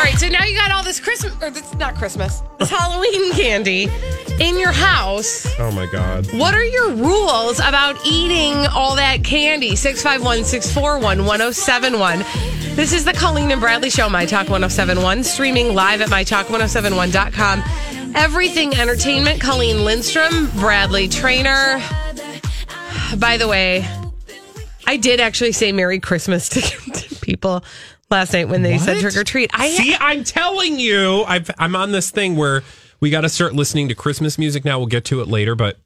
All right, so now you got all this Christmas, or this not Christmas, this Halloween candy in your house. Oh my God. What are your rules about eating all that candy? 651 641 1071. This is the Colleen and Bradley Show, My Talk 1071, streaming live at MyTalk1071.com. Everything Entertainment, Colleen Lindstrom, Bradley Traynor. By the way, I did actually say Merry Christmas to, to people last night when they said trick or treat. I See, I'm telling you, I've, I'm on this thing where we got to start listening to Christmas music now. We'll get to it later, but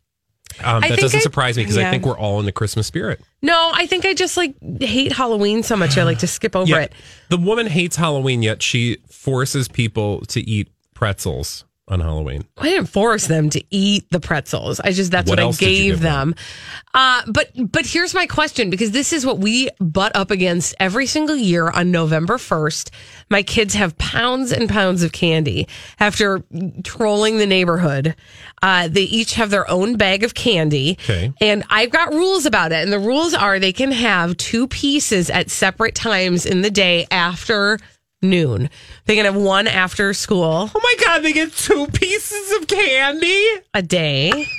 um, that doesn't I- surprise me because I think we're all in the Christmas spirit. No, I think I just like hate Halloween so much. I like to skip over it. The woman hates Halloween, yet she forces people to eat pretzels on Halloween. I didn't force them to eat the pretzels. I just that's What what, I else did you gave them? them. Uh, but but here's my question because this is what we butt up against every single year on November first. My kids have pounds and pounds of candy after trolling the neighborhood. Uh, they each have their own bag of candy, Okay. and I've got rules about it. And the rules are they can have two pieces at separate times in the day after noon. They can have one after school Oh my God, they get two pieces of candy? a day.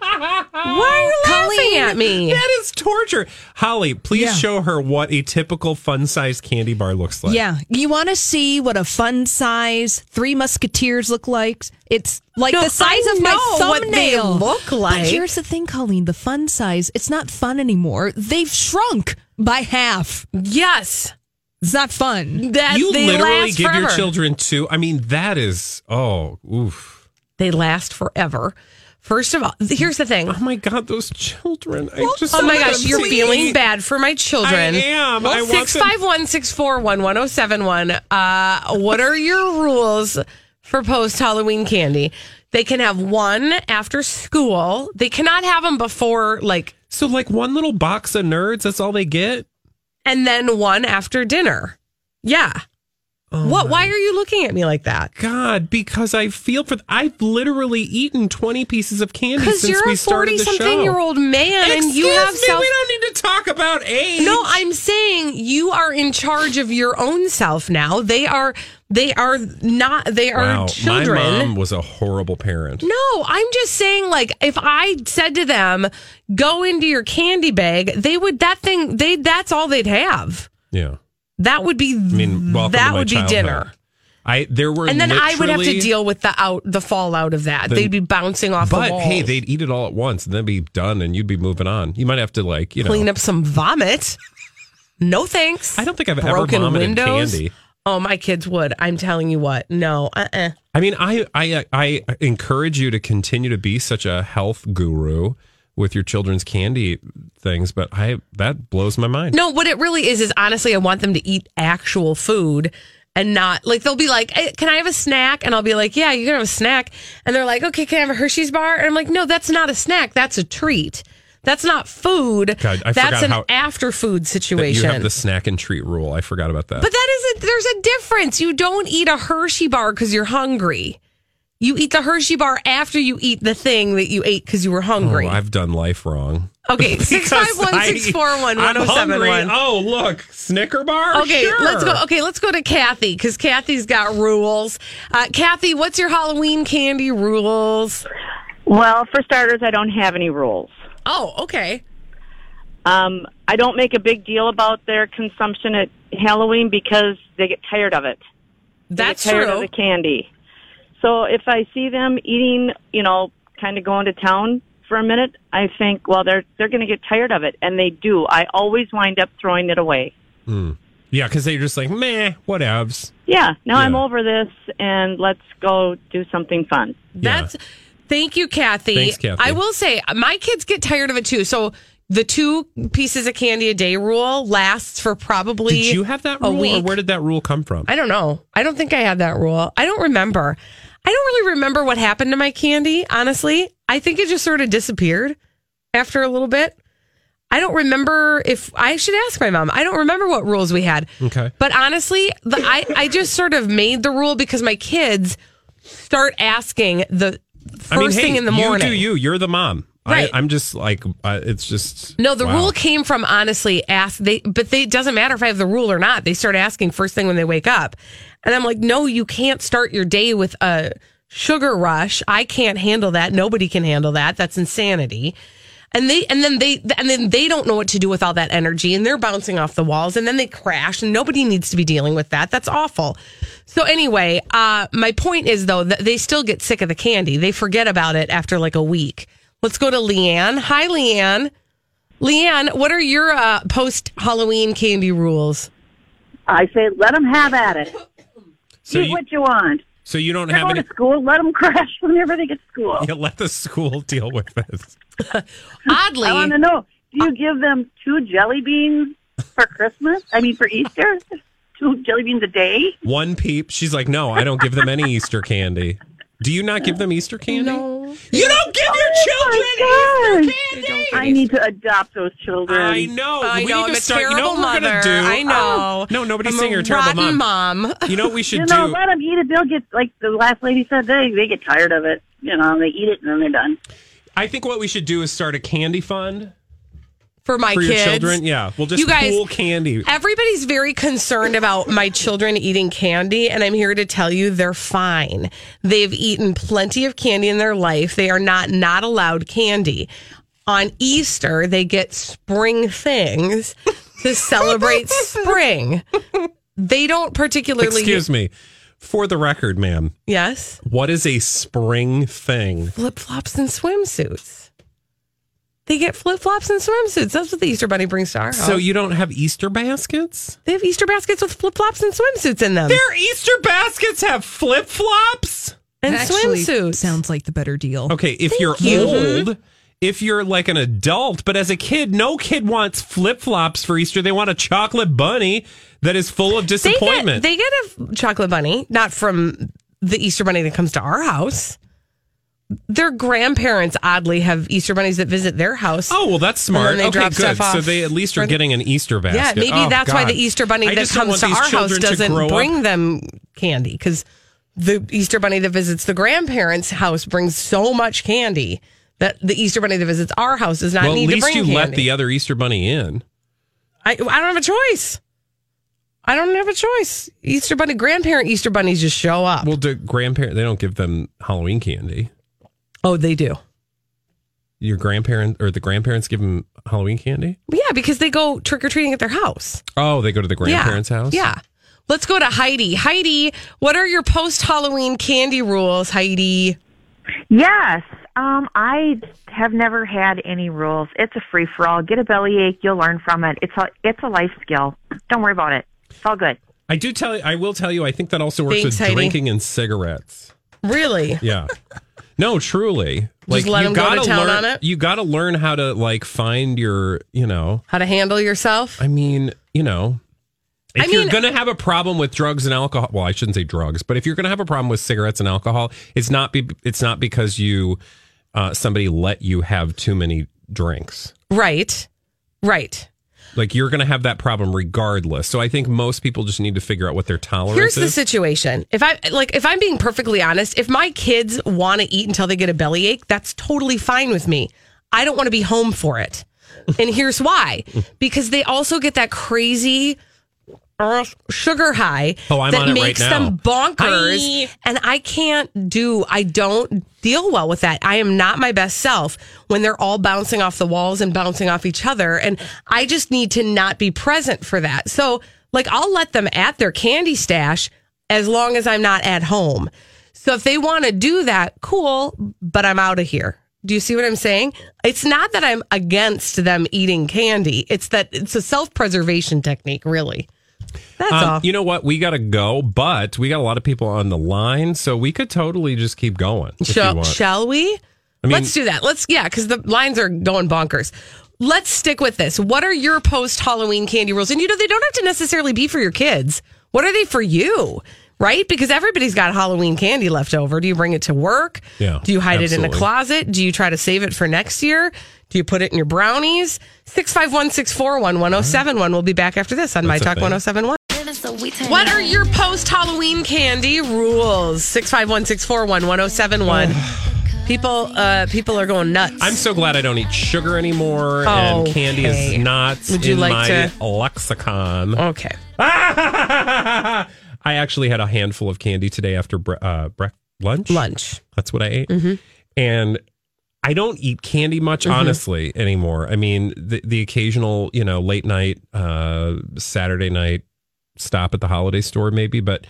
Why are you laughing at me? That is torture. Holly, please Yeah. show her what a typical fun sized candy bar looks like. Yeah, you want to see what a fun size Three Musketeers look like? It's like No, the size I of my know what they thumbnail. look like. But here's the thing, Colleen: the fun size. It's not fun anymore. They've shrunk by half. Yes, It's not fun. that You they literally last give your children two. I mean, that is, oh, oof. They last forever. First of all, here's the thing. Oh my God, those children. I just Oh my gosh, you're to feeling eat. bad for my children. I am. I Six five one six four one one zero seven one. Uh, what are your rules for post Halloween candy? They can have one after school. They cannot have them before like, So, like one little box of nerds, that's all they get? And then one after dinner. Yeah. Oh what? Why are you looking at me like that? God, because I feel for. I've literally eaten 20 pieces of candy Because since you're we a started the show. forty-something year old man, and you Excuse have me, self. we don't need to talk about age. No, I'm saying you are in charge of your own self now. They are. They are not. They are Wow, children. my mom was a horrible parent. No, I'm just saying, like, if I said to them, go into your candy bag, they would, that thing, they, that's all they'd have. Yeah. That would be, I mean, that would be dinner. I there were And then I would have to deal with the out, the fallout of that. They'd be bouncing off the But hey, they'd eat it all at once and then be done, and you'd be moving on. You might have to like you know. clean up some vomit. No thanks. I don't think I've Broken ever vomited windows. candy. Oh, my kids would. I'm telling you what. No. Uh-uh. I mean, I I I encourage you to continue to be such a health guru with your children's candy things, but I that blows my mind. No, what it really is is honestly, I want them to eat actual food and not like they'll be like, "Eh, "Can I have a snack?" And I'll be like, "Yeah, you can have a snack." And they're like, "Okay, can I have a Hershey's bar?" And I'm like, "No, that's not a snack. That's a treat. That's not food. God, I that's an how- after food situation." you have the snack and treat rule. I forgot about that. but that is a there's a difference. You don't eat a Hershey bar because you're hungry. You eat the Hershey bar after you eat the thing that you ate because you were hungry. Oh, I've done life wrong. okay, six five one six four one one I'm zero seven hungry. one. Oh, look, Snicker bar. Okay, Sure. let's go. Okay, let's go to Kathy because Kathy's got rules. Uh, Kathy, what's your Halloween candy rules? Well, for starters, I don't have any rules. Oh, okay. Um, I don't make a big deal about their consumption at Halloween because they get tired of it. They That's get tired true. of the candy. So if I see them eating, you know, kind of going to town for a minute, I think, well, they're they're going to get tired of it, and they do. I always wind up throwing it away. Hmm. Yeah, because they're just like, meh, whatevs. Yeah, now I'm over this, and let's go do something fun. That's thank you, Kathy. Thanks, Kathy. I will say my kids get tired of it too. So the two pieces of candy a day rule lasts for probably Did you have that rule, or where did that rule come from? I don't know. I don't think I had that rule. I don't remember. I don't really remember what happened to my candy, honestly. I think it just sort of disappeared after a little bit. I don't remember if I should ask my mom. I don't remember what rules we had. Okay. But honestly, the, I, I just sort of made the rule because my kids start asking the first I mean, hey, thing in the morning. You do you. You're the mom. Right. I, I'm just like, uh, it's just. No, the wow. rule came from honestly ask they, but they it doesn't matter if I have the rule or not. They start asking first thing when they wake up, and I'm like, no, you can't start your day with a sugar rush. I can't handle that. Nobody can handle that. That's insanity. And they and then they and then they don't know what to do with all that energy, and they're bouncing off the walls, and then they crash, and nobody needs to be dealing with that. That's awful. So anyway, uh, my point is though that they still get sick of the candy. They forget about it after like a week. Let's go to Leanne. Hi, Leanne. Leanne, what are your uh, post Halloween candy rules? I say, let them have at it. So Eat you, what you want. so you don't They're have going any. to school. Let them crash whenever they get to school. You let the school deal with this. Oddly, I want to know: Do you give them two jelly beans for Christmas? I mean, for Easter, two jelly beans a day? One peep. She's like, no, I don't give them any Easter candy. Do you not give them Easter candy? no. You don't give your oh children Oh Easter candy. I need to adopt those children. I know. I we know. need I'm to a start. You know what we're gonna do? I know. no, nobody's I'm saying a you're a terrible mom. mom. You know what we should You know, do? let them eat it. They'll get like the last lady said. They they get tired of it. You know, they eat it and then they're done. I think what we should do is start a candy fund for my for kids. your children. Yeah, we'll just You guys- pool candy. Everybody's very concerned about my children eating candy, and I'm here to tell you they're fine. They've eaten plenty of candy in their life. They are not not allowed candy. On Easter, they get spring things to celebrate spring. They don't particularly. Excuse me. For the record, ma'am, Yes. what is a spring thing? Flip flops and swimsuits. They get flip flops and swimsuits. That's what the Easter Bunny brings to our house. So you don't have Easter baskets? they have Easter baskets with flip flops and swimsuits in them. Their Easter baskets have flip flops? and swimsuits. sounds like the better deal. Okay, if you're you. old, mm-hmm. if you're like an adult, but as a kid, no kid wants flip flops for Easter. They want a chocolate bunny that is full of they get, disappointment. they get a chocolate bunny, not from the Easter bunny that comes to our house. Their grandparents oddly have Easter bunnies that visit their house. Oh well, that's smart. they okay, drop good. stuff So they at least are getting an Easter basket. yeah, maybe Oh, that's why the Easter bunny I that comes to our house doesn't grow up- bring them candy because the Easter bunny that visits the grandparents' house brings so much candy that the Easter bunny that visits our house does not needed. Well, at need to least you candy. let the other Easter bunny in. I, I don't have a choice. I don't have a choice. Easter bunny, grandparent Easter bunnies just show up. Well, the grandparent they don't give them Halloween candy. Oh, they do. Your grandparent or the grandparents give them Halloween candy. Yeah, because they go trick or treating at their house. Oh, they go to the grandparents' yeah. house. Yeah. Let's go to Heidi. Heidi, what are your post Halloween candy rules, Heidi? Yes. Um, I have never had any rules. It's a free for all. Get a bellyache, you'll learn from it. It's a it's a life skill. Don't worry about it. It's all good. I do tell you. I will tell you. I think that also works Thanks, with Heidi. drinking and cigarettes. Really? Yeah. No, truly. Like let you 'em go to gotta town learn. on it? You got to learn how to like find your. You know. How to handle yourself? I mean, you know. If I you're going to have a problem with drugs and alcohol, well, I shouldn't say drugs, but if you're going to have a problem with cigarettes and alcohol, it's not be, it's not because you uh, somebody let you have too many drinks. Right. Right. Like you're going to have that problem regardless. So I think most people just need to figure out what their tolerance is. Here's the situation. If I like if I'm being perfectly honest, if my kids want to eat until they get a bellyache, that's totally fine with me. I don't want to be home for it. And here's why. Because they also get that crazy uh, sugar high Oh, I'm that on it right makes now. them bonkers. Hi. And I can't do, I don't deal well with that. I am not my best self when they're all bouncing off the walls and bouncing off each other. And I just need to not be present for that. So, like, I'll let them at their candy stash as long as I'm not at home. So if they want to do that, cool, but I'm out of here. Do you see what I'm saying? It's not that I'm against them eating candy. It's that it's a self-preservation technique, really. That's Um, all. you know what? We got to go, but we got a lot of people on the line, so we could totally just keep going Shall, shall we? mean- Let's do that. Let's yeah, because the lines are going bonkers. Let's stick with this. What are your post Halloween candy rules? And you know, they don't have to necessarily be for your kids. What are they for you? Right? Because everybody's got Halloween candy left over. Do you bring it to work? Yeah, Do you hide it in a closet? Do you try to save it for next year? Do you put it in your brownies? 651 641 1071. We'll be back after this on My That's a Talk 1071. What are your post Halloween candy rules? 651 641 1071. People uh people are going nuts. I'm so glad I don't eat sugar anymore, and candy Okay. is not Would you in like my to- lexicon. okay. I actually had a handful of candy today after bre- uh, brec- lunch. Lunch. That's what I ate. Mm-hmm. And I don't eat candy much, honestly, anymore. I mean, the, the occasional, you know, late night, uh, Saturday night stop at the holiday store, maybe, but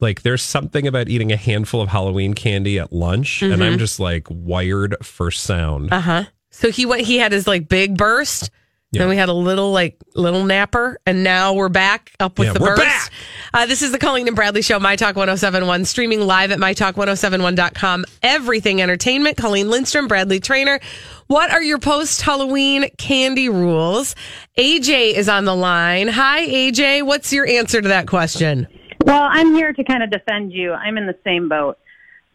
like there's something about eating a handful of Halloween candy at lunch, and Mm-hmm. I'm just like wired for sound. Uh huh. So he went. He had his like big burst. Yeah. Then we had a little like little napper, and now we're back up with Yeah, the we're burst. back. Uh, this is the Colleen and Bradley Show, My Talk 1071, streaming live at MyTalk1071.com. Everything entertainment. Colleen Lindstrom, Bradley Traynor. What are your post Halloween candy rules? AJ is on the line. Hi, AJ. What's your answer to that question? Well, I'm here to kind of defend you. I'm in the same boat.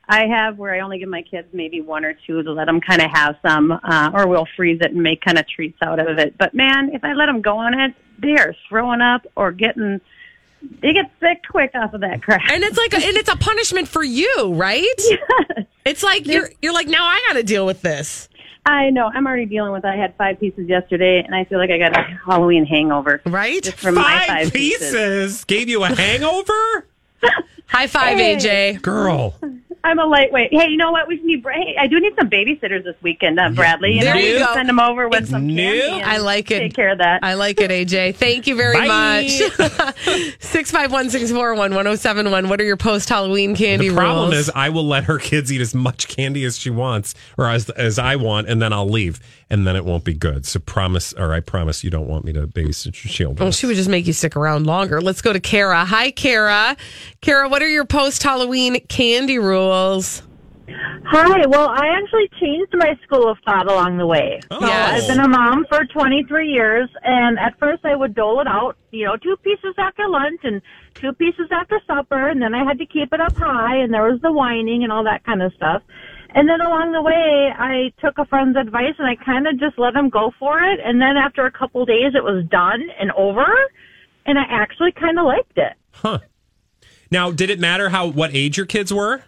I have where I only give my kids maybe one or two to let them kind of have some, uh, or we'll freeze it and make kind of treats out of it. But man, if I let them go on it, they are throwing up or getting, they get sick quick off of that crap. And it's like, a, and it's a punishment for you, right? Yes. It's like you're you're like now I got to deal with this, I know. I'm already dealing with. It. I had five pieces yesterday, and I feel like I got a Halloween hangover right? just from my Five, five pieces. gave you a hangover, High five, Hey. AJ. girl. I'm a lightweight. Hey, you know what? We need. Hey, I do need some babysitters this weekend, uh, Bradley. You There know, you go. send them over with some New. candy. and I like it. Take care of that. I like it, AJ. Thank you very much. Bye. much. Six five one six four one one zero seven one. What are your post Halloween candy The problem rules? is, I will let her kids eat as much candy as she wants, or as as I want, and then I'll leave, and then it won't be good. So promise, or I promise, you don't want me to babysit your children. well, she would just make you stick around longer. Let's go to Kara. Hi, Kara. Kara, what are your post Halloween candy rules? Hi. Well, I actually changed my school of thought along the way. Oh. So Yes. I've been a mom for 23 years, and at first I would dole it out, you know, two pieces after lunch and two pieces after supper, and then I had to keep it up high, and there was the whining and all that kind of stuff. And then along the way, I took a friend's advice and I kind of just let him go for it. And then after a couple days, it was done and over, and I actually kind of liked it. Huh. Now, did it matter how what age your kids were?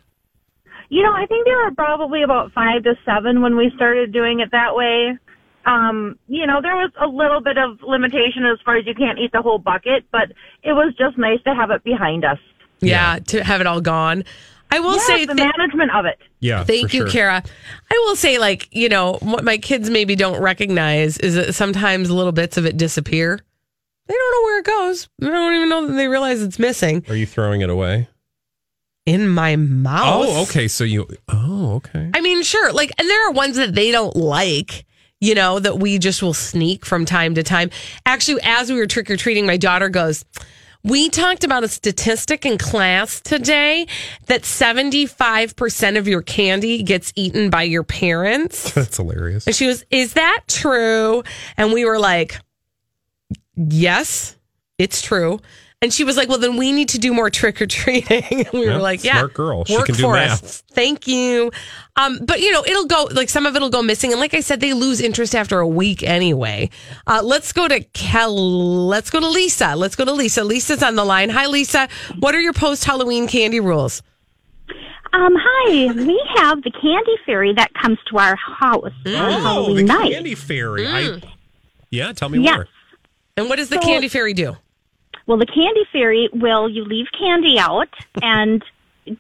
You know, I think they were probably about five to seven when we started doing it that way. Um, you know, there was a little bit of limitation as far as you can't eat the whole bucket, but it was just nice to have it behind us. Yeah, to have it all gone. I will Yes, say the th- management of it. Yeah. Thank for you, sure. Kara. I will say, like, you know, what my kids maybe don't recognize is that sometimes little bits of it disappear. They don't know where it goes. They don't even know that they realize it's missing Are you throwing it away? in my mouth. Oh, okay. So you. Oh, okay. I mean, sure. Like, and there are ones that they don't like, you know, that we just will sneak from time to time. Actually, as we were trick or treating, my daughter goes, we talked about a statistic in class today that 75% of your candy gets eaten by your parents. That's hilarious. And she was, Is that true? And we were like, Yes, it's true. And she was like, Well, then we need to do more trick or treating. And we Yeah, were like, Yeah, smart girl. She work can do for math. us. Thank you. Um, but you know, it'll go like some of it'll go missing. And like I said, they lose interest after a week anyway. Uh, let's go to Kel. Let's go to Lisa. Let's go to Lisa. Lisa's on the line. Hi, Lisa. What are your post Halloween candy rules? Um, hi. We have the candy fairy that comes to our house on Oh, the Halloween night. candy fairy. Mm. I. Yeah. Tell me Yes. more. And what does the So- candy fairy do? Well, the candy fairy will you leave candy out and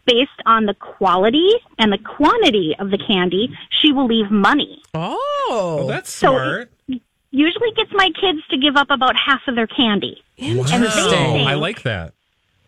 based on the quality and the quantity of the candy, she will leave money. Oh, that's So- smart. Usually gets my kids to give up about half of their candy. wow, And they think- I like that.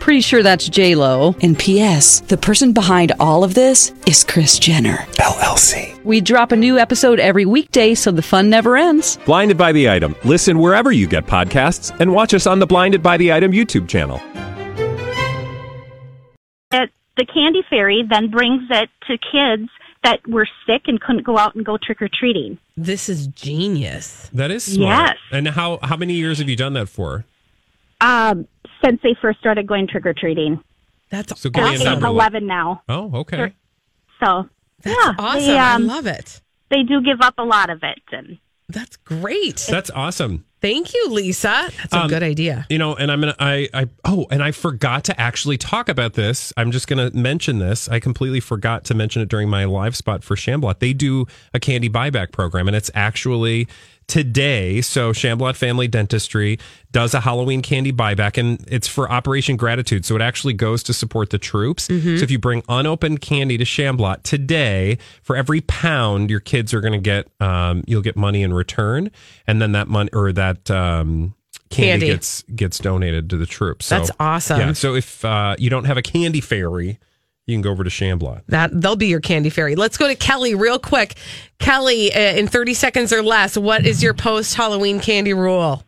Pretty sure that's J Lo. And P.S. The person behind all of this is Kris Jenner LLC. We drop a new episode every weekday, so the fun never ends. Blinded by the item. Listen wherever you get podcasts, and watch us on the Blinded by the Item YouTube channel. that the candy fairy then brings it to kids that were sick and couldn't go out and go trick or treating. This is genius. That is smart. Yes. And how how many years have you done that for? Um, since they first started going trick or treating. That's So give me a They're number. eleven now. Oh, okay. So That's yeah, awesome. They, I um, love it. They do give up a lot of it, and That's great. That's awesome. Thank you, Lisa. That's a Um, good idea. You know, and I'm gonna I I oh, and I forgot to actually talk about this. I'm just gonna mention this. I completely forgot to mention it during my live spot for Shamblot. They do a candy buyback program, and it's actually today. So Shamblot Family Dentistry does a Halloween candy buyback, and it's for Operation Gratitude. So it actually goes to support the troops. Mhm. So if you bring unopened candy to Shamblot today, for every pound your kids are going to get, um, you'll get money in return, and then that money or that um, candy, Candy. gets gets donated to the troops. So, That's awesome. Yeah. So if uh, you don't have a candy fairy, you can go over to Shamblot. That they'll be your candy fairy. Let's go to Kelly real quick. Kelly, uh, in 30 seconds or less, what is your post Halloween candy rule?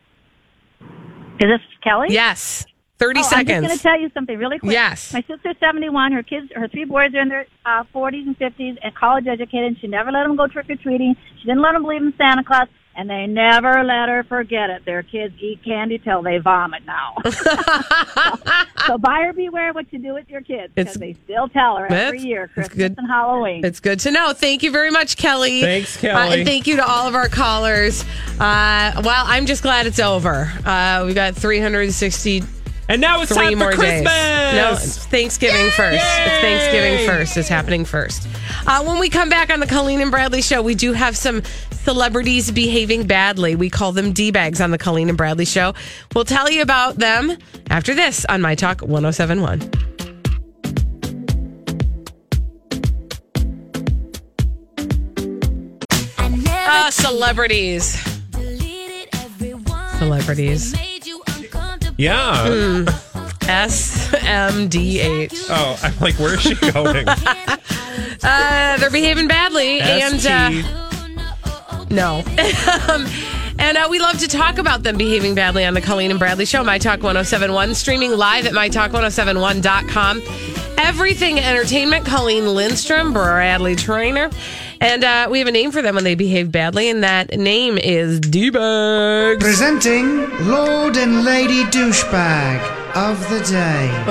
Is this Kelly? Yes. 30 Oh, I'm just going to tell you something really quick. Yes. My sister's 71. Her kids, her three boys are in their uh, 40s and 50s and college educated. And she never let them go trick or treating. She didn't let them believe in Santa Claus. And they never let her forget it. Their kids eat candy till they vomit now. so buyer beware what you do with your kids because they still tell her every That's- year, it's Christmas good. and Halloween. It's good to know. Thank you very much, Kelly. Thanks, Uh, Kelly. and thank you to all of our callers. Uh, well, I'm just glad it's over. Uh, we've got 360. And now it's three time for more days. Christmas! No, it's Thanksgiving first. It's Thanksgiving first. It's happening first. Uh, when we come back on the Colleen and Bradley show, we do have some celebrities behaving badly. We call them D bags on the Colleen and Bradley show. We'll tell you about them after this on My Talk 1071. Uh, celebrities. Celebrities. Yeah. Hmm. SMDH. Oh, I'm like, where's she going? Uh, they're behaving badly, and uh, no. Um, and uh, we love to talk about them behaving badly on the Colleen and Bradley Show, My Talk 1071, streaming live at MyTalk1071.com. Everything Entertainment, Colleen Lindstrom, Bradley Traynor. And uh, we have a name for them when they behave badly, and that name is D-Bags. Presenting Lord and Lady Douchebag of the Day.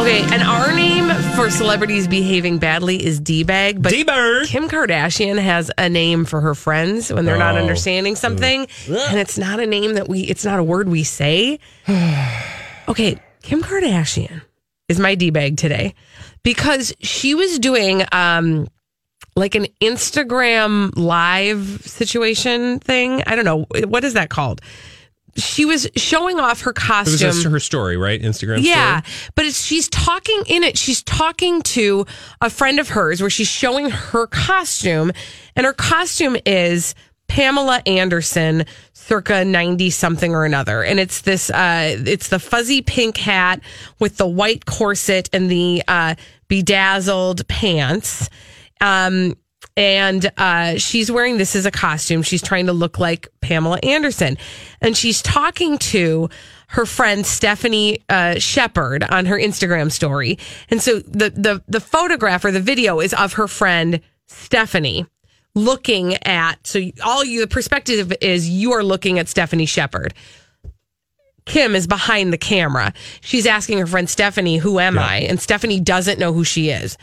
Okay, and our name for celebrities behaving badly is D-Bag. But D-Bag. Kim Kardashian has a name for her friends when they're not Oh. understanding something. And it's not a name that we, it's not a word we say. okay, Kim Kardashian is my D-Bag today because she was doing, um, like an Instagram live situation thing. I don't know. What is that called? She was showing off her It was costume. just her story, right? Instagram Yeah, story. but it's, she's talking in it. She's talking to a friend of hers where she's showing her costume, and her costume is Pamela Anderson, circa ninety something or another, and it's this. Uh, it's the fuzzy pink hat with the white corset and the uh, bedazzled pants. Um, and uh, she's wearing this as a costume. She's trying to look like Pamela Anderson, and she's talking to her friend Stephanie uh, Shepherd on her Instagram story. And so the the the photograph or the video is of her friend Stephanie looking at. So all you the perspective is you are looking at Stephanie Shepherd. Kim is behind the camera. She's asking her friend Stephanie, "Who am I?" And Stephanie doesn't know who she is.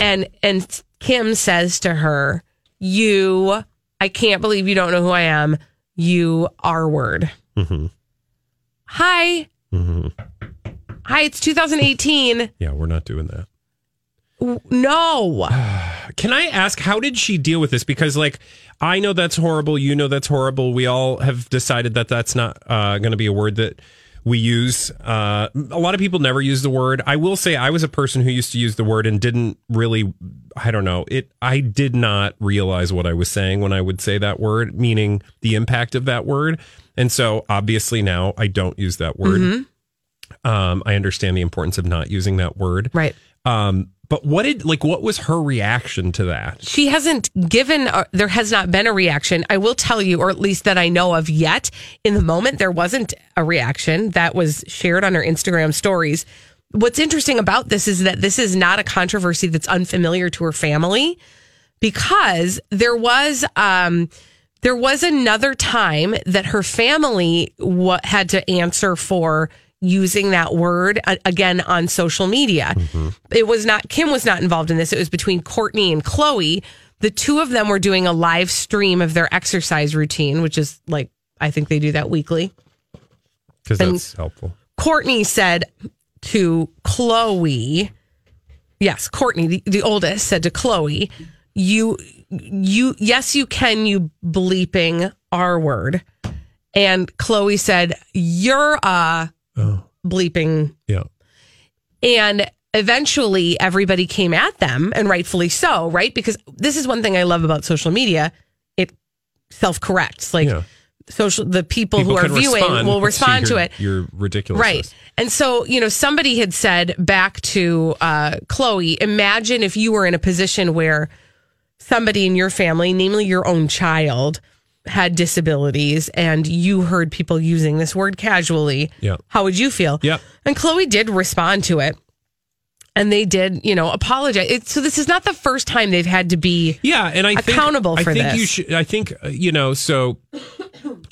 And and Kim says to her, "You, I can't believe you don't know who I am. You are word." Mm-hmm. Hi. Mm-hmm. Hi, it's 2018. Yeah, we're not doing that. No. Can I ask, how did she deal with this? Because, like, I know that's horrible. You know that's horrible. We all have decided that that's not uh, going to be a word that we use. Uh, a lot of people never use the word. I will say I was a person who used to use the word and didn't really, I don't know, it. I did not realize what I was saying when I would say that word, meaning the impact of that word. And so obviously now I don't use that word. Mm-hmm. Um, I understand the importance of not using that word. Right. Um, but what did like what was her reaction to that? She hasn't given, uh, there has not been a reaction. I will tell you, or at least that I know of yet. In the moment, there wasn't a reaction that was shared on her Instagram stories. What's interesting about this is that this is not a controversy that's unfamiliar to her family because there was, um, there was another time that her family wa had to answer for using that word uh, again on social media. It was not Kim was not involved in this. It was between Kourtney and Khloe. The two of them were doing a live stream of their exercise routine, which is like I think they do that weekly. Because that's helpful. Kourtney said to Khloe, yes, Kourtney, the, the oldest, said to Khloe, you, you, yes, you can, you bleeping R word. And Khloe said, you're a bleeping. Yeah. And eventually everybody came at them, and rightfully so, right? Because this is one thing I love about social media it self corrects. Like, social the people, who are viewing respond will respond to your- it Your ridiculous. Right. And so, you know, somebody had said back to uh, Khloe, imagine if you were in a position where somebody in your family, namely your own child, had disabilities and you heard people using this word casually. Yeah. How would you feel? Yeah. And Khloe did respond to it. And they did, you know, apologize. It, so this is not the first time they've had to be Yeah, and I think, accountable for I think this. you should. I think uh, you know. So,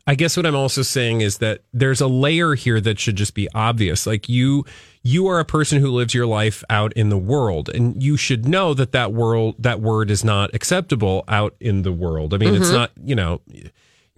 I guess what I'm also saying is that there's a layer here that should just be obvious. Like you, you are a person who lives your life out in the world, and you should know that that world, that word is not acceptable out in the world. I mean, it's Mhm. not. You know,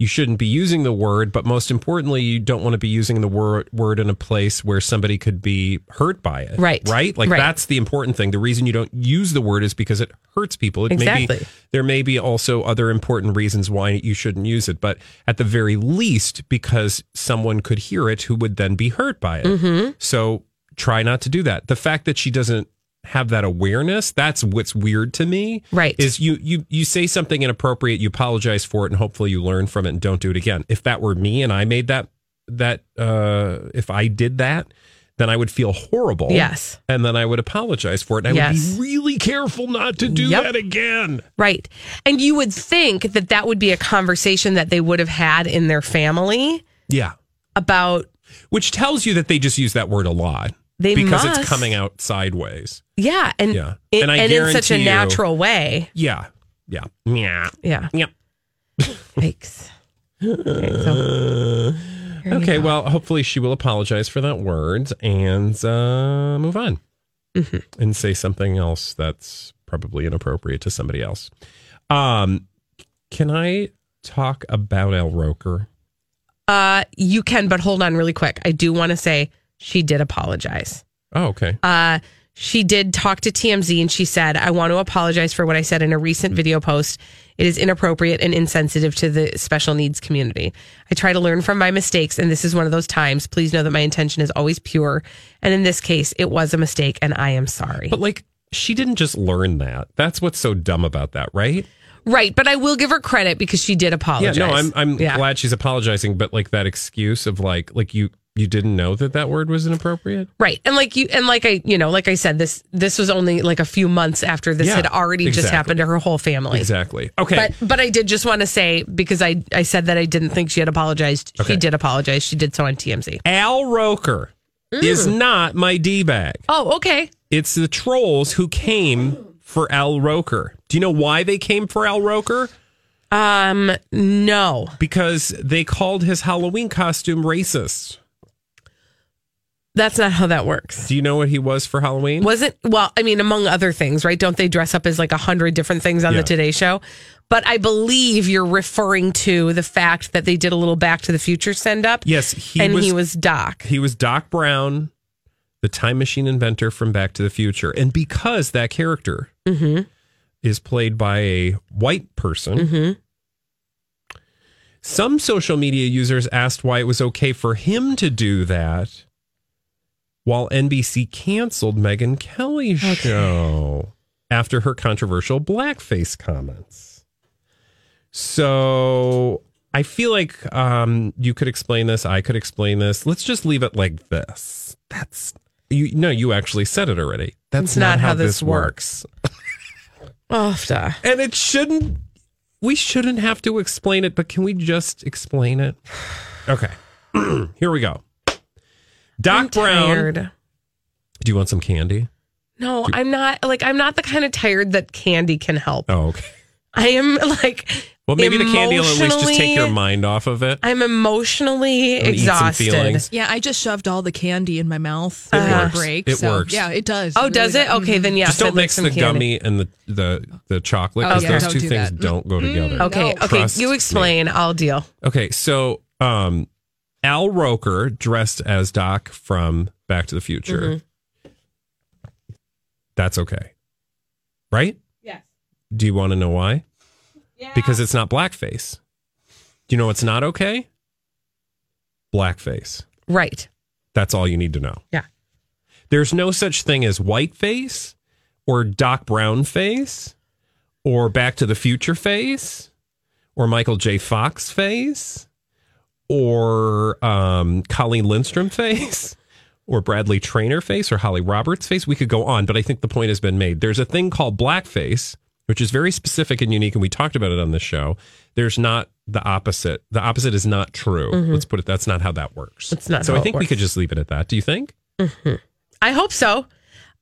you shouldn't be using the word, but most importantly, you don't want to be using the word word in a place where somebody could be hurt by it. Right. Right. Like Right. that's the important thing. The reason you don't use the word is because it hurts people. It may Exactly. be there may be also other important reasons why you shouldn't use it, but at the very least, because someone could hear it who would then be hurt by it. Mhm. So try not to do that. The fact that she doesn't have that awareness, that's what's weird to me. Right. Is you you you say something inappropriate, you apologize for it, and hopefully you learn from it and don't do it again. If that were me and I made that that uh if I did that, then I would feel horrible. Yes. And then I would apologize for it. And I Yes. would be really careful not to do Yep. that again. Right. And you would think that that would be a conversation that they would have had in their family Yeah. about Which tells you that they just use that word a lot. They because must. it's coming out sideways. yeah and Yeah. it- And I and in such a guarantee you- natural way. Yeah. Yeah. Yeah. Yeah. Yep. Yikes. Okay, so Okay, well, hopefully she will apologize for that word and uh, move on Mm-hmm. and say something else that's probably inappropriate to somebody else. Um, can I talk about Al Roker? Uh, you can, but hold on really quick. I do want to say she did apologize. Oh, okay. Uh, she did talk to TMZ and she said, I want to apologize for what I said in a recent video post. It is inappropriate and insensitive to the special needs community. I try to learn from my mistakes, and this is one of those times. Please know that my intention is always pure. And in this case, it was a mistake, and I am sorry. But like, she didn't just learn that. That's what's so dumb about that, right? right. But I will give her credit because she did apologize. Yeah, no, I'm I'm Yeah. glad she's apologizing, but like that excuse of like like you You didn't know that that word was inappropriate? Right. And like you and like I, you know, like I said this this was only like a few months after this Yeah, had already just happened to her whole family. Exactly. Okay. But but I did just want to say because I I said that I didn't think she had apologized. Okay. She did apologize. She did so on TMZ. Al Roker is Mm. not my D bag. Oh, okay. It's the trolls who came for Al Roker. Do you know why they came for Al Roker? Um, no. Because they called his Halloween costume racist. That's not how that works. Do you know what he was for Halloween? Wasn't well, I mean, among other things, right? Don't they dress up as like a hundred different things on Yeah. the Today Show? But I believe you're referring to the fact that they did a little Back to the Future send up. Yes, he and was, he was Doc. He was Doc Brown, the time machine inventor from Back to the Future. And because that character Mm-hmm. is played by a white person, Mm-hmm. some social media users asked why it was okay for him to do that while NBC canceled Megyn Kelly's show after her controversial blackface comments. So I feel like um, you could explain this. I could explain this. Let's just leave it like this. That's you. No, you actually said it already. That's It's not how this works. Oh, duh. And it shouldn't. We shouldn't have to explain it, but can we just explain it? Okay. Here we go. Doc I'm Brown. tired. Do you want some candy? No, I'm not like I'm not the kind of tired that candy can help. Oh, okay. I am like Well, maybe the candy will at least just take your mind off of it. I'm emotionally And eat some exhausted. feelings. Yeah, I just shoved all the candy in my mouth It for works. break. It so, works. Yeah, it does. Oh, It does really it? Okay, then yes. just don't I'd like mix some the candy. gummy and the the the chocolate because Okay. those Don't two do things that. don't go together. Okay, okay. Trust You me. explain. I'll deal. Okay, so um, Al Roker dressed as Doc from Back to the Future. Mm-hmm. That's okay, right? Yes. Do you want to know why? Yeah. Because it's not blackface. Do you know what's not okay? Blackface. Right. That's all you need to know. Yeah. There's no such thing as whiteface or Doc Brown face or Back to the Future face or Michael J. Fox face or um, Colleen Lindstrom face or Bradley Traynor face or Holly Roberts face. We could go on, but I think the point has been made. There's a thing called blackface, which is very specific and unique, and we talked about it on this show. There's not the opposite. The opposite is not true. Let's put it. That's not how that works. It's not So I think we could just leave it at that. Do you think? I hope so.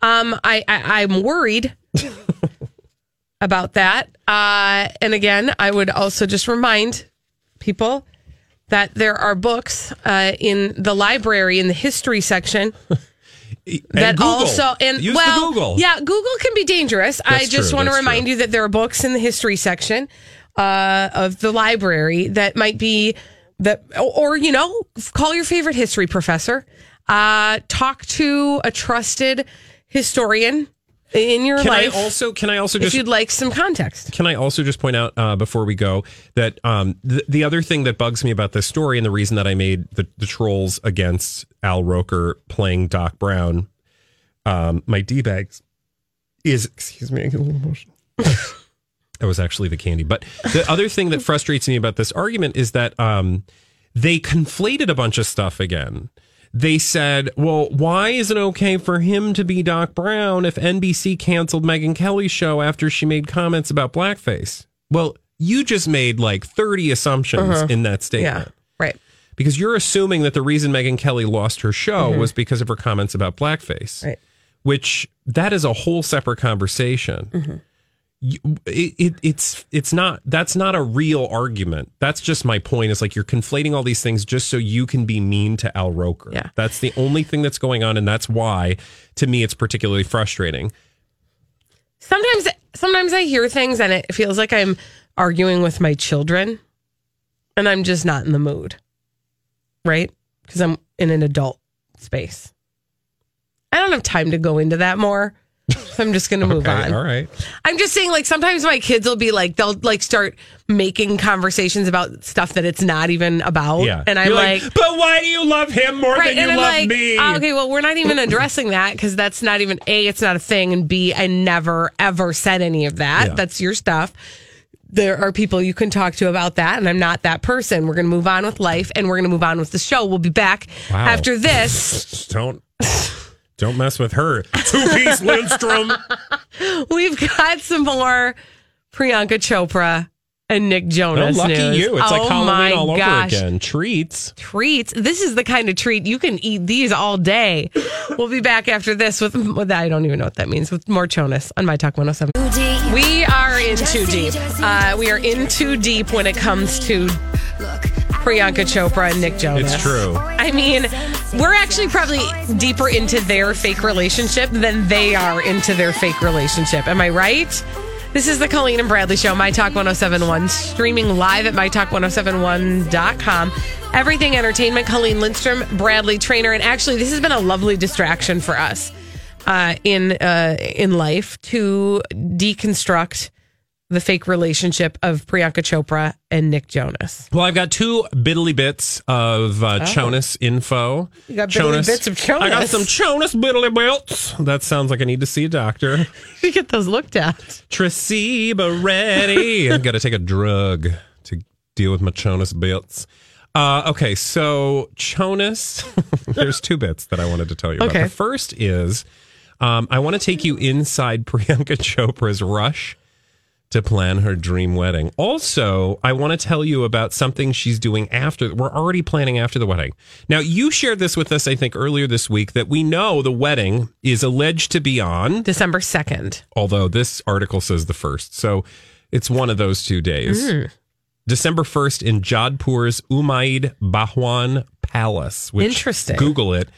Um, I, I I'm worried about that. Uh, and again, I would also just remind people that there are books uh, in the library in the history section that Google. also and Use the well, Google. yeah, Google can be dangerous. That's I just true, want to remind true. you that there are books in the history section uh, of the library that might be that, or, or you know, call your favorite history professor. Uh, talk to a trusted historian in your Can I also can I also just if you'd like some context. Can I also just point out uh, before we go that um, the, the other thing that bugs me about this story and the reason that I made the, the trolls against Al Roker playing Doc Brown, um, my D bags, is excuse me, I get a little emotional. that was actually the candy. But the other thing that frustrates me about this argument is that um, they conflated a bunch of stuff again. They said, well, why is it okay for him to be Doc Brown if NBC canceled Megyn Kelly's show after she made comments about blackface? Well, you just made like 30 assumptions Uh-huh. in that statement. Yeah, right. Because you're assuming that the reason Megyn Kelly lost her show Mhm. was because of her comments about blackface. Right. Which that is a whole separate conversation Mm-hmm. It, it it's it's not that's not a real argument that's just my point is like you're conflating all these things just so you can be mean to al roker Yeah. that's the only thing that's going on and that's why to me it's particularly frustrating Sometimes, sometimes I hear things and it feels like I'm arguing with my children, and I'm just not in the mood, right? Because I'm in an adult space. I don't have time to go into that more. I'm just going to move okay on. all right I'm just saying, like, sometimes my kids will be like, they'll like start making conversations about stuff that it's not even about. yeah And I'm You're like, but why do you love him more than you I'm love like, me "Ah, okay, well, we're not even addressing that because that's not even A, it's not a thing. And B, I never, ever said any of that. Yeah. That's your stuff. there are people you can talk to about that, and I'm not that person. We're going to move on with life, and we're going to move on with the show. We'll be back Wow. after this. Don't don't mess with her. Two piece Lindstrom. We've got some more Priyanka Chopra and Nick Jonas. Oh, lucky news. you. It's like Oh Halloween my all gosh. over again. Treats. Treats. This is the kind of treat you can eat these all day. We'll be back after this with, with I don't even know what that means with more Jonas on my Talk 107. We are in too deep. Uh, we are in too deep when it comes to Priyanka Chopra and Nick Jonas. It's true. I mean, we're actually probably deeper into their fake relationship than they are into their fake relationship. Am I right? This is the Colleen and Bradley Show, My Talk 1071, streaming live at MyTalk1071.com. Everything Entertainment, Colleen Lindstrom, Bradley Traynor. And actually, this has been a lovely distraction for us uh, in, uh, in life to deconstruct the fake relationship of Priyanka Chopra and Nick Jonas. Well, I've got two biddly bits of uh, Oh. Jonas info. You got biddly bits of Jonas. I got some Jonas biddly bits. That sounds like I need to see a doctor. You get those looked at. Traceba ready. I've got to take a drug to deal with my Jonas bits. Uh, okay, so Jonas, there's two bits that I wanted to tell you about. The first is um, I want to take you inside Priyanka Chopra's rush to plan her dream wedding. Also, I want to tell you about something she's doing after. We're already planning after the wedding. Now, you shared this with us, I think, earlier this week that we know the wedding is alleged to be on December 2nd. although this article says the first. So it's one of those two days. Mm. December 1st in Jodhpur's Umaid Bhawan Palace. Which, Interesting. Google it.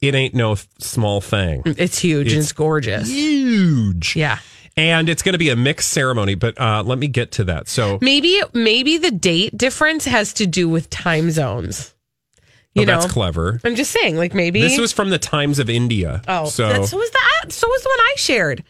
It ain't no small thing. It's huge and It's it's gorgeous. Huge. Yeah. And it's going to be a mixed ceremony, but uh, let me get to that. So Maybe maybe the date difference has to do with time zones. You oh, know, that's clever. I'm just saying, like maybe This was from the Times of India. Oh, so that, so was that. So was the one I shared.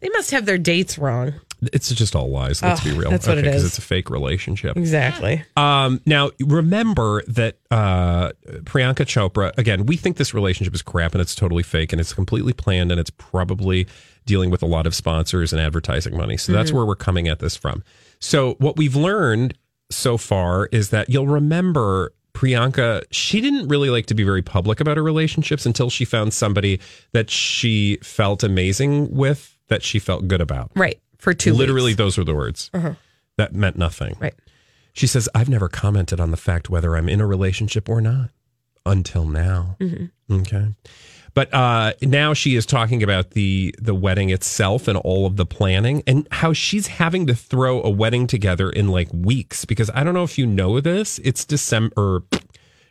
They must have their dates wrong. it's just all lies. Let's Oh, be real. that's what it Because it's a fake relationship. Exactly. Um, now, remember that uh, Priyanka Chopra, again, we think this relationship is crap and it's totally fake and it's completely planned and it's probably dealing with a lot of sponsors and advertising money. So that's Mhm. where we're coming at this from. So, what we've learned so far is that you'll remember Priyanka, she didn't really like to be very public about her relationships until she found somebody that she felt amazing with, that she felt good about. Right. For two Literally, weeks. those were the words. Uh-huh. That meant nothing. Right. She says, I've never commented on the fact whether I'm in a relationship or not until now. Mhm. Okay. But uh, now she is talking about the the wedding itself and all of the planning and how she's having to throw a wedding together in like weeks because I don't know if you know this. It's December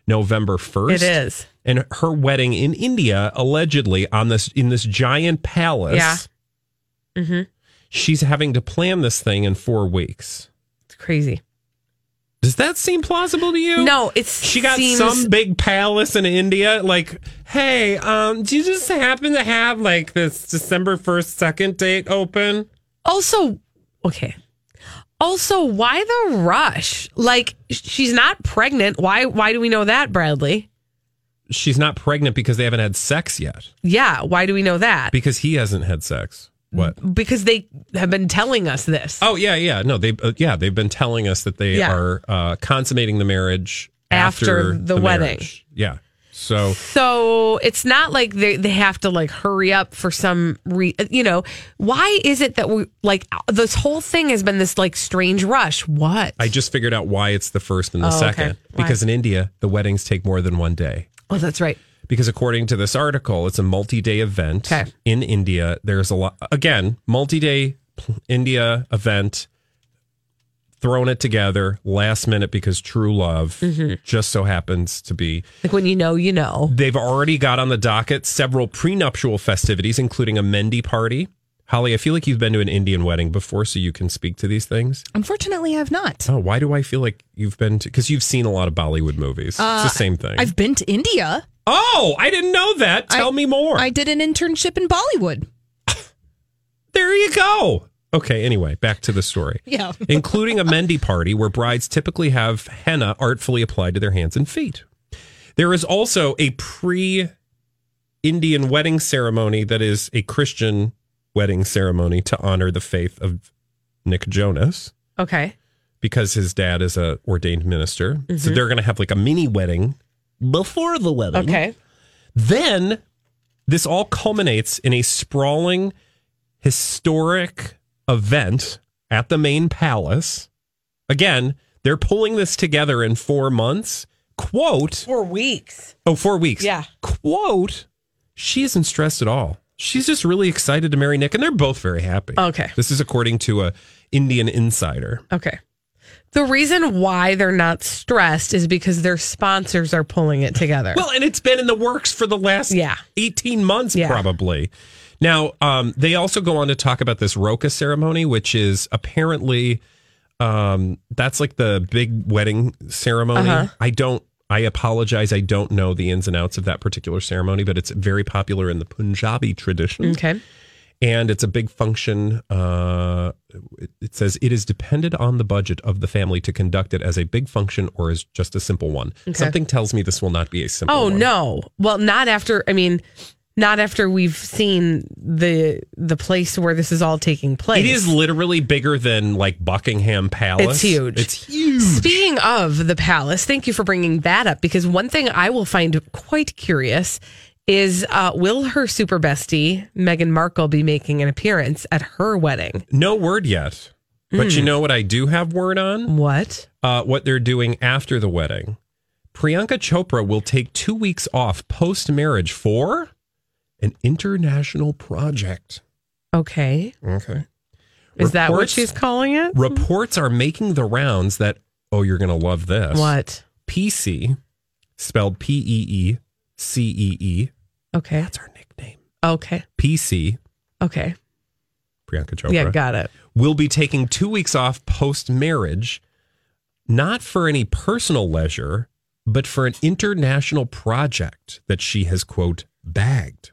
November first. It is. And her wedding in India, allegedly on this in this giant palace. Yeah. Mm-hmm. She's having to plan this thing in four weeks. It's crazy. Does that seem plausible to you? No, it's she got seems- some big palace in India. Like, hey, um, do you just happen to have like this December first, second date open? Also, okay. Also, why the rush? Like she's not pregnant. Why why do we know that, Bradley? She's not pregnant because they haven't had sex yet. Yeah, why do we know that? Because he hasn't had sex. What? Because they have been telling us this. Oh yeah, yeah. No, they uh, yeah they've been telling us that they Yeah. are uh, consummating the marriage after, After the wedding. marriage. Yeah. So So it's not like they, they have to like hurry up for some re you know, why is it that we like this whole thing has been this like strange rush? What? I just figured out why it's the first and the Oh, okay. second. Why? Because in India, the weddings take more than one day. Oh, that's right. Because according to this article, it's a multi-day event in India. There's a lot again, multi-day India event thrown it together last minute because true love Mhm. just so happens to be Like when you know, you know. They've already got on the docket several prenuptial festivities, including a Mehndi party. Holly, I feel like you've been to an Indian wedding before, so you can speak to these things. Unfortunately, I have not. Oh, why do I feel like you've been to? Because you've seen a lot of Bollywood movies. Uh, it's the same thing. I've been to India. Oh, I didn't know that. Tell me more. I did an internship in Bollywood. there you go. Okay, anyway, back to the story. Yeah. including a Mehndi party where brides typically have henna artfully applied to their hands and feet. There is also a pre Indian wedding ceremony that is a Christian wedding ceremony to honor the faith of Nick Jonas. Okay. because his dad is a ordained minister. So Mhm. they're going to have like a mini wedding before the wedding. Okay. Then this all culminates in a sprawling, historic event at the main palace. Again, they're pulling this together in four months. Quote, Four weeks. oh, four weeks. Yeah. Quote, she isn't stressed at all. She's just really excited to marry Nick, and they're both very happy. Okay. This is according to a Indian insider. Okay. The reason why they're not stressed is because their sponsors are pulling it together. Well, and it's been in the works for the last Yeah. 18 months, Yeah. probably. Now, um, they also go on to talk about this Roka ceremony, which is apparently um, that's like the big wedding ceremony. Uh-huh. I don't. I apologize. I don't know the ins and outs of that particular ceremony, but it's very popular in the Punjabi tradition. okay. And it's a big function. Uh, it, says it is dependent on the budget of the family to conduct it as a big function or as just a simple one. Okay. Something tells me this will not be a simple. Oh one. no. Well, not after I mean not after we've seen the the place where this is all taking place. It is literally bigger than like Buckingham Palace. It's huge. It's huge. Speaking of the palace, thank you for bringing that up because one thing I will find quite curious is uh, will her super bestie Meghan Markle be making an appearance at her wedding? No word yet. But Mm. you know what I do have word on? What? Uh, what they're doing after the wedding. Priyanka Chopra will take two weeks off post marriage for an international project. Okay. Okay. Is that what she's calling it? Reports are making the rounds that, oh, you're going to love this. What? PC, spelled P E E C E E. Okay. That's our nickname. Okay. PC, Okay. Priyanka Chopra. Yeah, got it. Will be taking two weeks off post marriage, not for any personal leisure, but for an international project that she has, quote, bagged.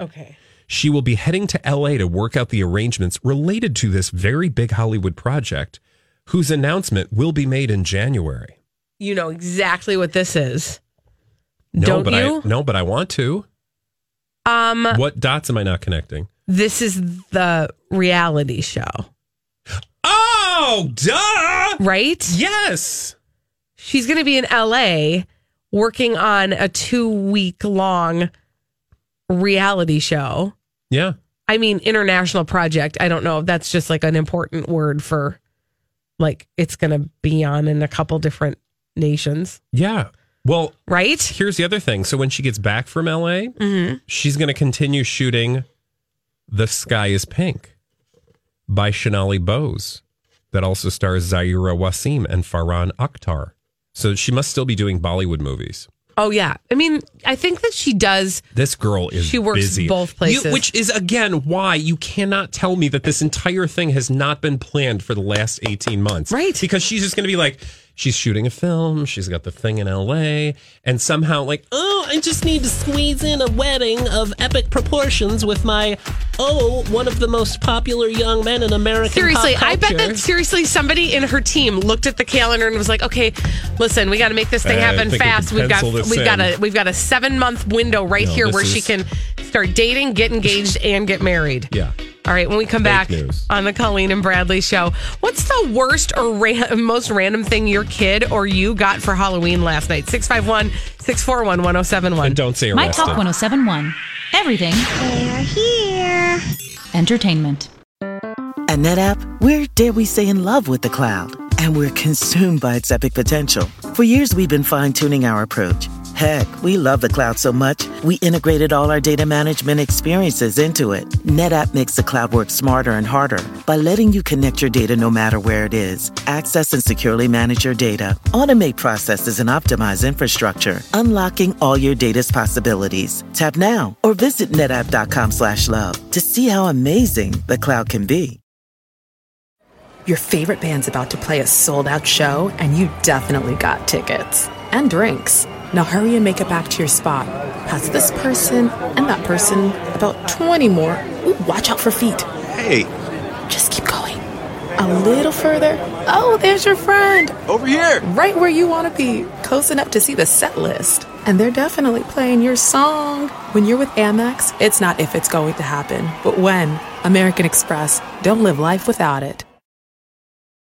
Okay. She will be heading to LA to work out the arrangements related to this very big Hollywood project, whose announcement will be made in January. You know exactly what this is. No, Don't but you? I no, but I want to. Um What dots am I not connecting? this is the reality show. Oh, duh! Right? Yes. She's going to be in LA working on a 2-week long reality show. Yeah. I mean, international project. I don't know if that's just like an important word for like it's going to be on in a couple different nations, Yeah. Well, right? here's the other thing. So when she gets back from LA, Mm-hmm. she's going to continue shooting The Sky is Pink by Shonali Bose, that also stars Zaira Wasim and Farhan Akhtar. So she must still be doing Bollywood movies. Oh yeah. I mean, I think that she does This girl is She works busy. both places. You- which is again why you cannot tell me that this entire thing has not been planned for the last 18 months. Right. Because she's just going to be like she's shooting a film, she's got the thing in LA and somehow like, "Oh, I just need to squeeze in a wedding of epic proportions with my oh, one of the most popular young men in American Seriously, I bet that seriously somebody in her team looked at the calendar and was like, "Okay, listen, we got to make this thing happen think we fast. We've got we've got a we've got a 7-month window right No, here where she can start dating, get engaged and get married." Yeah. All right, when we come Fake back news. on the Colleen and Bradley show, what's the worst or ra- most random thing your kid or you got for Halloween last night? 651 641 1071. And don't say My arrested. Talk 1071. Everything. They're here. Entertainment. At NetApp, we're, dare we say, in love with the cloud. And we're consumed by its epic potential. For years, we've been fine tuning our approach. Heck, we love the cloud so much, we integrated all our data management experiences into it. NetApp makes the cloud work smarter and harder by letting you connect your data no matter where it is, access and securely manage your data, automate processes, and optimize infrastructure, unlocking all your data's possibilities. Tap now or visit netapp.com slash love to see how amazing the cloud can be. Your favorite band's about to play a sold out show, and you definitely got tickets and drinks. Now hurry and make it back to your spot. Pass this person and that person, about 20 more. Ooh, watch out for feet. Hey, Just keep going. A little further. Oh, there's your friend. over here! Right where you want to be, close enough to see the set list. And they're definitely playing your song. When you're with Amex, it's not if it's going to happen, but when. American Express. Don't live life without it.